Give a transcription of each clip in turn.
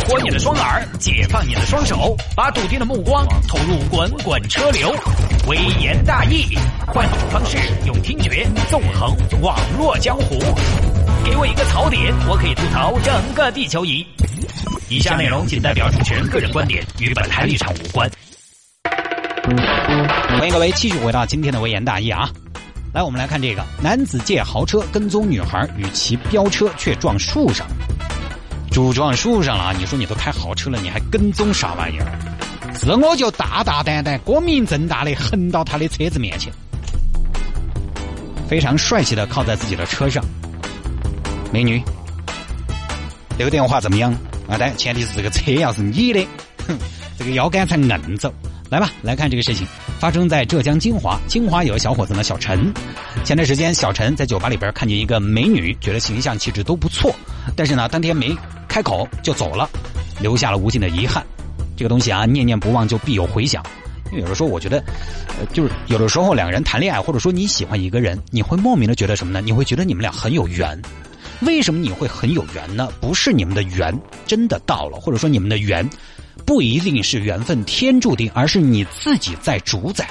活你的双耳，解放你的双手，把笃定的目光投入滚滚车流。微言大义，换种方式，用听觉纵横网络江湖。给我一个槽点，我可以吐槽整个地球仪。以下内容仅代表主持人个人观点，与本台立场无关。欢迎各位继续回到今天的微言大义啊！来，我们来看这个：男子借豪车跟踪女孩，与其飙车却撞树上。就撞树上了，你说你都开豪车了，你还跟踪啥玩意儿？是我就大大胆胆、光明正大的横到他的车子面前，非常帅气的靠在自己的车上。美女，留电话怎么样？啊，但前提是这个车要是你的，哼，这个腰杆才硬走。来吧，来看这个事情，发生在浙江金华。金华有个小伙子呢，小陈。前段时间，小陈在酒吧里边看见一个美女，觉得形象气质都不错，但是呢，当天没开口就走了，留下了无尽的遗憾。这个东西啊，念念不忘就必有回响。因为有的时候，我觉得，呃，就是有的时候两个人谈恋爱，或者说你喜欢一个人，你会莫名的觉得什么呢？你会觉得你们俩很有缘。为什么你会很有缘呢？不是你们的缘真的到了，或者说你们的缘。不一定是缘分天注定，而是你自己在主宰。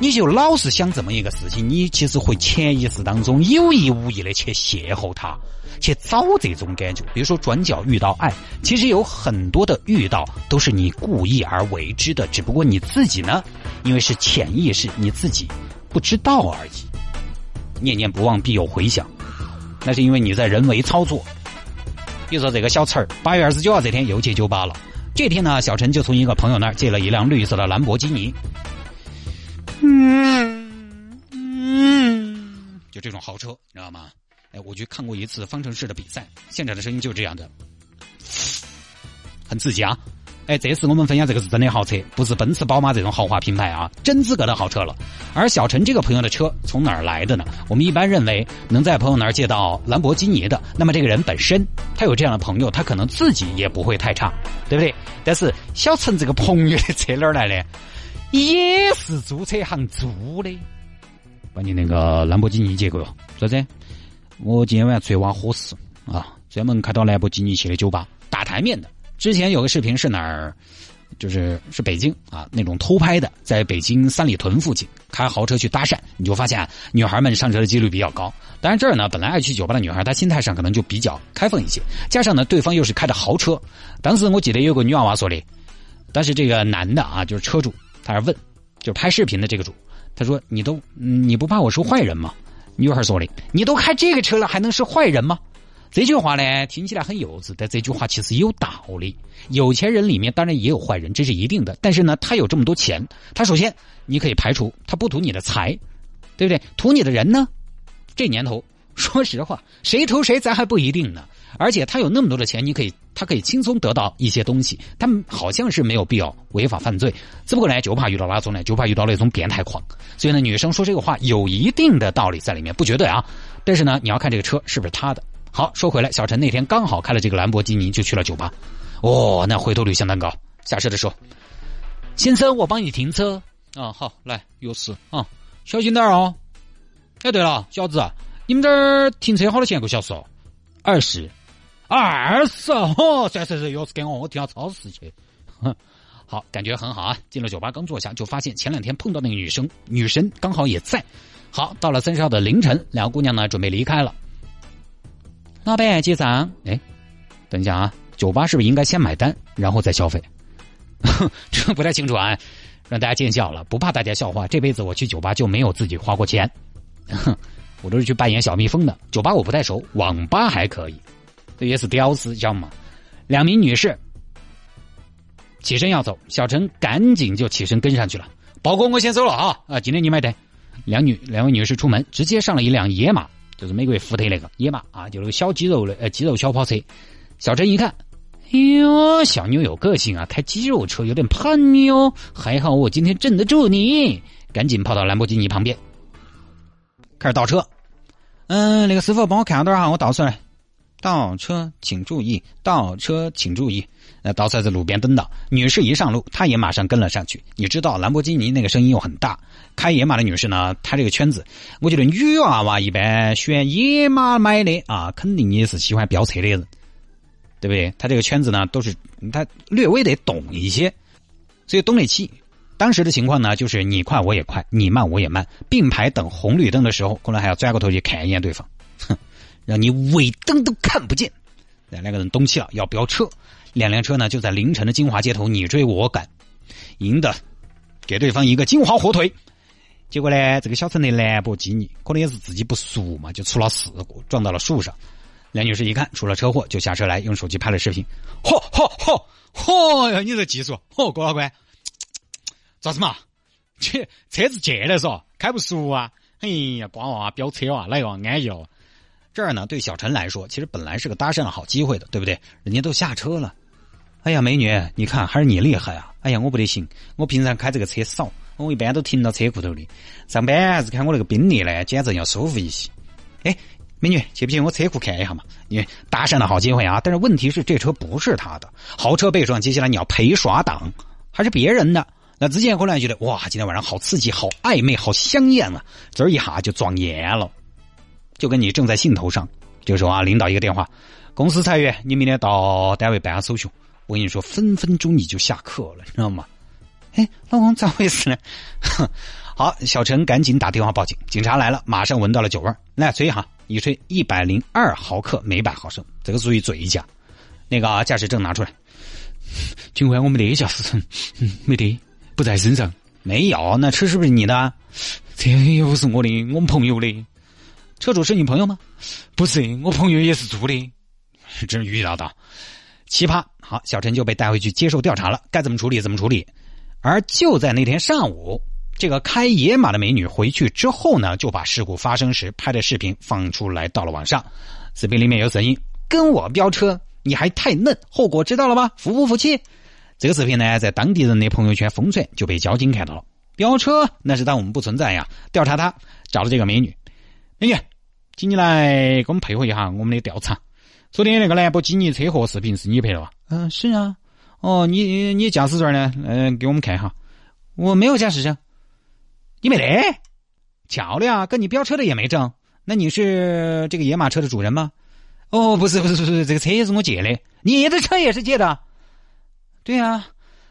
你就老是想这么一个事情，你其实会潜意识当中有意无意的去邂逅他，去找这种感觉。比如说转角遇到爱，其实有很多的遇到都是你故意而为之的，只不过你自己呢，因为是潜意识，你自己不知道而已。念念不忘必有回响，那是因为你在人为操作。比如说这个小陈儿，八月二十九号这天又去酒吧了。这天呢，小陈就从一个朋友那儿借了一辆绿色的兰博基尼。嗯嗯，就这种豪车，你知道吗？哎，我去看过一次方程式的比赛，现场的声音就是这样的，很刺激啊！哎，这次我们分享这个是真的豪车，不是奔驰、宝马这种豪华品牌啊，真资格的豪车了。而小陈这个朋友的车从哪儿来的呢？我们一般认为能在朋友那儿借到兰博基尼的，那么这个人本身他有这样的朋友，他可能自己也不会太差，对不对？但是小陈这个朋友的车哪儿来的？也是租车行租的。把你那个兰博基尼借给我，啥子？我今天晚上出去挖伙食啊，专门开到兰博基尼去的酒吧，大台面的。之前有个视频是哪儿？就是是北京啊，那种偷拍的，在北京三里屯附近开豪车去搭讪，你就发现女孩们上车的几率比较高。当然这儿呢，本来爱去酒吧的女孩，她心态上可能就比较开放一些，加上呢，对方又是开着豪车。当时我记得有个女娃娃说的，但是这个男的啊，就是车主，他是问，就拍视频的这个主，他说：“你都你不怕我是坏人吗？”女孩说的：“你都开这个车了，还能是坏人吗？”这句话呢，听起来很幼稚，但这句话其实有道理。有钱人里面当然也有坏人，这是一定的。但是呢，他有这么多钱，他首先你可以排除他不图你的财，对不对？图你的人呢？这年头，说实话，谁投谁咱还不一定呢。而且他有那么多的钱，你可以他可以轻松得到一些东西，他们好像是没有必要违法犯罪。只不过呢，就怕遇到哪种呢？就怕遇到那种变态狂。所以呢，女生说这个话有一定的道理在里面，不绝对啊。但是呢，你要看这个车是不是他的。好，说回来，小陈那天刚好开了这个兰博基尼，就去了酒吧。哦，那回头率相当高。下车的时候，先生，我帮你停车。啊，好，来，钥匙啊，小心点哦。哎，对了，小子，你们这儿停车好多钱一个小时哦？二十，二十哦。算 算算，钥匙给我，我停到超市去。好，感觉很好啊。进了酒吧，刚坐下就发现前两天碰到那个女生，女神刚好也在。好，到了三十号的凌晨，两个姑娘呢准备离开了。老板结账，哎，等一下啊，酒吧是不是应该先买单，然后再消费？这不太清楚啊，让大家见笑了，不怕大家笑话。这辈子我去酒吧就没有自己花过钱，哼我都是去扮演小蜜蜂的。酒吧我不太熟，网吧还可以，这也是屌丝，知道吗？两名女士起身要走，小陈赶紧就起身跟上去了。包哥我先走了啊啊！今天你买单。两女两位女士出门，直接上了一辆野马。就是美国福特那个野马啊，就那个小肌肉的呃肌肉小跑车。小陈一看，哎呦，小妞有个性啊，开肌肉车有点叛逆哦。还好我今天镇得住你，赶紧跑到兰博基尼旁边，开始倒车。嗯，那个师傅帮我看下点哈，我倒出来。倒车请注意，倒车请注意。那倒车在路边等到女士一上路，他也马上跟了上去。你知道兰博基尼那个声音又很大，开野马的女士呢，她这个圈子，我觉得女娃娃一般选野马买的啊，肯定也是喜欢飙车的人，对不对？她这个圈子呢，都是她略微得懂一些，所以懂得起。当时的情况呢，就是你快我也快，你慢我也慢，并排等红绿灯的时候，可能还要转过头去看一眼对方，哼，让你尾灯都看不见。两个人动气了，要飙车，两辆车呢就在凌晨的金华街头你追我赶，赢的给对方一个金华火腿。结果呢，这个小陈的兰博基尼可能也是自己不熟嘛，就出了事故，撞到了树上。梁女士一看出了车祸，就下车来用手机拍了视频。嚯嚯嚯嚯呀！你这技术，嚯，郭老官。咋子嘛？切，车子借的嗦，开不熟啊！哎呀，瓜娃飙车啊，来个安逸哦。这儿呢，对小陈来说，其实本来是个搭讪的好机会的，对不对？人家都下车了。哎呀，美女，你看还是你厉害啊！哎呀，我不得行，我平常开这个车少，我一般都停到车库头的。上班还是开我那个宾利呢，简直要舒服一些。哎，美女，去不去我车库看一下嘛？你搭讪的好机会啊！但是问题是，这车不是他的，豪车被撞，接下来你要赔耍档，还是别人的。那之前可能觉得哇，今天晚上好刺激、好暧昧、好香艳啊！这儿一下就撞眼了，就跟你正在兴头上。这个时候啊，领导一个电话，公司裁员，你明天到单位办手续。我跟你说，分分钟你就下课了，知道吗？哎，老公咋回事呢？好，小陈赶紧打电话报警，警察来了，马上闻到了酒味来吹一下，一吹一百零二毫克每百毫升，这个属于醉驾。那个驾驶证拿出来。警官，我没得驾驶证，没得。不在身上，没有。那车是不是你的？这又不是我的，我们朋友的。车主是你朋友吗？不是，我朋友也是租的。真遇到的奇葩。好，小陈就被带回去接受调查了。该怎么处理怎么处理。而就在那天上午，这个开野马的美女回去之后呢，就把事故发生时拍的视频放出来到了网上。视频里面有声音：“跟我飙车，你还太嫩，后果知道了吗？服不服气？”这个视频呢，在当地人的朋友圈疯传，就被交警看到了。飙车那是当我们不存在呀！调查他，找了这个美女。美女，请你来给我们配合一下我们的调查。昨天那个兰博基尼车祸视频是你拍的吧？嗯，是啊。哦，你你驾驶证呢？嗯，给我们看一下。我没有驾驶证。你没得？巧了呀，跟你飙车的也没证。那你是这个野马车的主人吗？哦，不是，不是，不是，这个车也是我借的。你的车也是借的。对呀，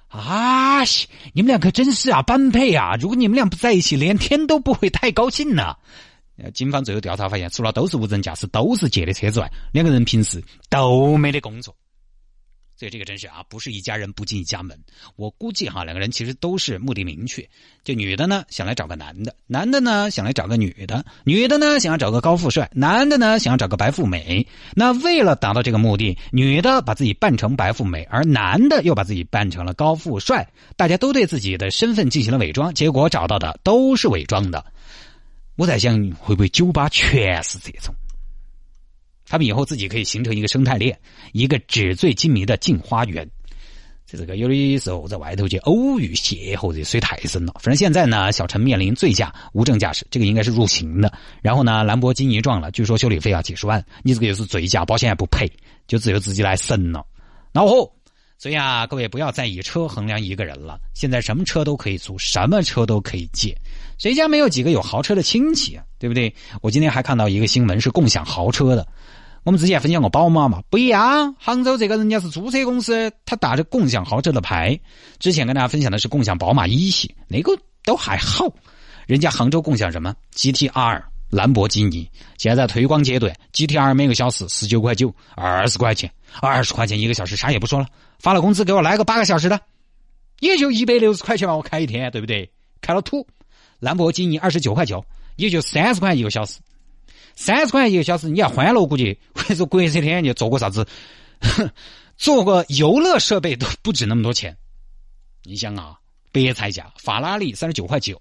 啊西，你们俩可真是啊，般配啊！如果你们俩不在一起，连天都不会太高兴呢。警方最后调查发现，除了都是无证驾驶、都是借的车之外，两个人平时都没得工作。所以这个真是啊，不是一家人不进一家门。我估计哈，两个人其实都是目的明确。就女的呢，想来找个男的；男的呢，想来找个女的；女的呢，想要找个高富帅；男的呢，想要找个白富美。那为了达到这个目的，女的把自己扮成白富美，而男的又把自己扮成了高富帅。大家都对自己的身份进行了伪装，结果找到的都是伪装的。我在想，会不会酒吧全是这种？他们以后自己可以形成一个生态链，一个纸醉金迷的镜花园。这这个有的时候在外头去偶遇邂逅，这水太深了。反正现在呢，小陈面临醉驾、无证驾驶，这个应该是入刑的。然后呢，兰博基尼撞了，据说修理费要几十万。你这个又是醉驾，保险也不赔，就只有自己来审了。恼火！所以啊，各位不要再以车衡量一个人了。现在什么车都可以租，什么车都可以借。谁家没有几个有豪车的亲戚啊？对不对？我今天还看到一个新闻，是共享豪车的。我们之前分享过宝马嘛，不一样。杭州这个人家是租车公司，他打着共享豪车的牌。之前跟大家分享的是共享宝马一系，那个都还好。人家杭州共享什么？GTR、兰博基尼。现在推广阶段，GTR 每个小时十九块九，二十块钱，二十块钱一个小时，啥也不说了。发了工资给我来个八个小时的，也就一百六十块钱吧，我开一天，对不对？开了土。兰博基尼二十九块九，也就三十块一个小时。三十块钱一个小时，你要欢乐，估计或者说国这天就做个啥子，做个游乐设备都不止那么多钱。你想啊，白菜价，法拉利三十九块九，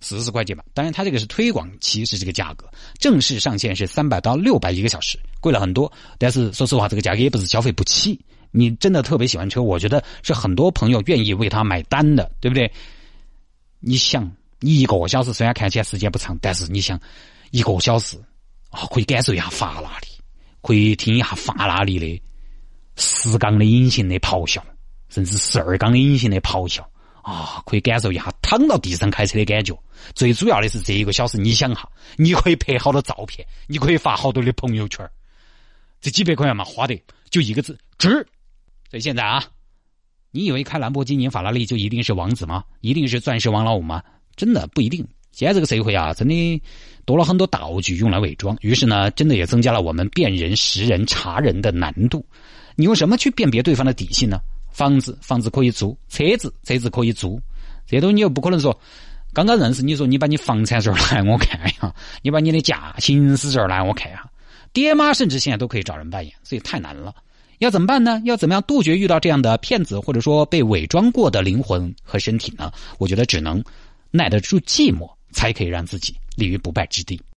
四十块钱吧。当然，它这个是推广期是这个价格，正式上线是三百到六百一个小时，贵了很多。但是说实话，这个价格也不是消费不起。你真的特别喜欢车，我觉得是很多朋友愿意为他买单的，对不对？你想，你一个小时虽然看起来时间不长，但是你想。一个小时啊，可以感受一下法拉利，可以听一下法拉利的十缸的引擎的咆哮，甚至十二缸的引擎的咆哮啊，可以感受一下躺到地上开车的感觉。最主要的是这一个小时，你想哈，你可以拍好多照片，你可以发好多的朋友圈这几百块钱嘛，花的就一个字：值。所以现在啊，你以为开兰博基尼、法拉利就一定是王子吗？一定是钻石王老五吗？真的不一定。现在这个社会啊，真的多了很多道具用来伪装，于是呢，真的也增加了我们辨人、识人、查人的难度。你用什么去辨别对方的底细呢？房子，房子可以租；车子，车子可以租。这东西你又不可能说。刚刚认识你说你把你房产证来 我看一下，你把你的驾行驶证来我看一下，爹妈甚至现在都可以找人扮演，所以太难了。要怎么办呢？要怎么样杜绝遇到这样的骗子，或者说被伪装过的灵魂和身体呢？我觉得只能耐得住寂寞，才可以让自己立于不败之地。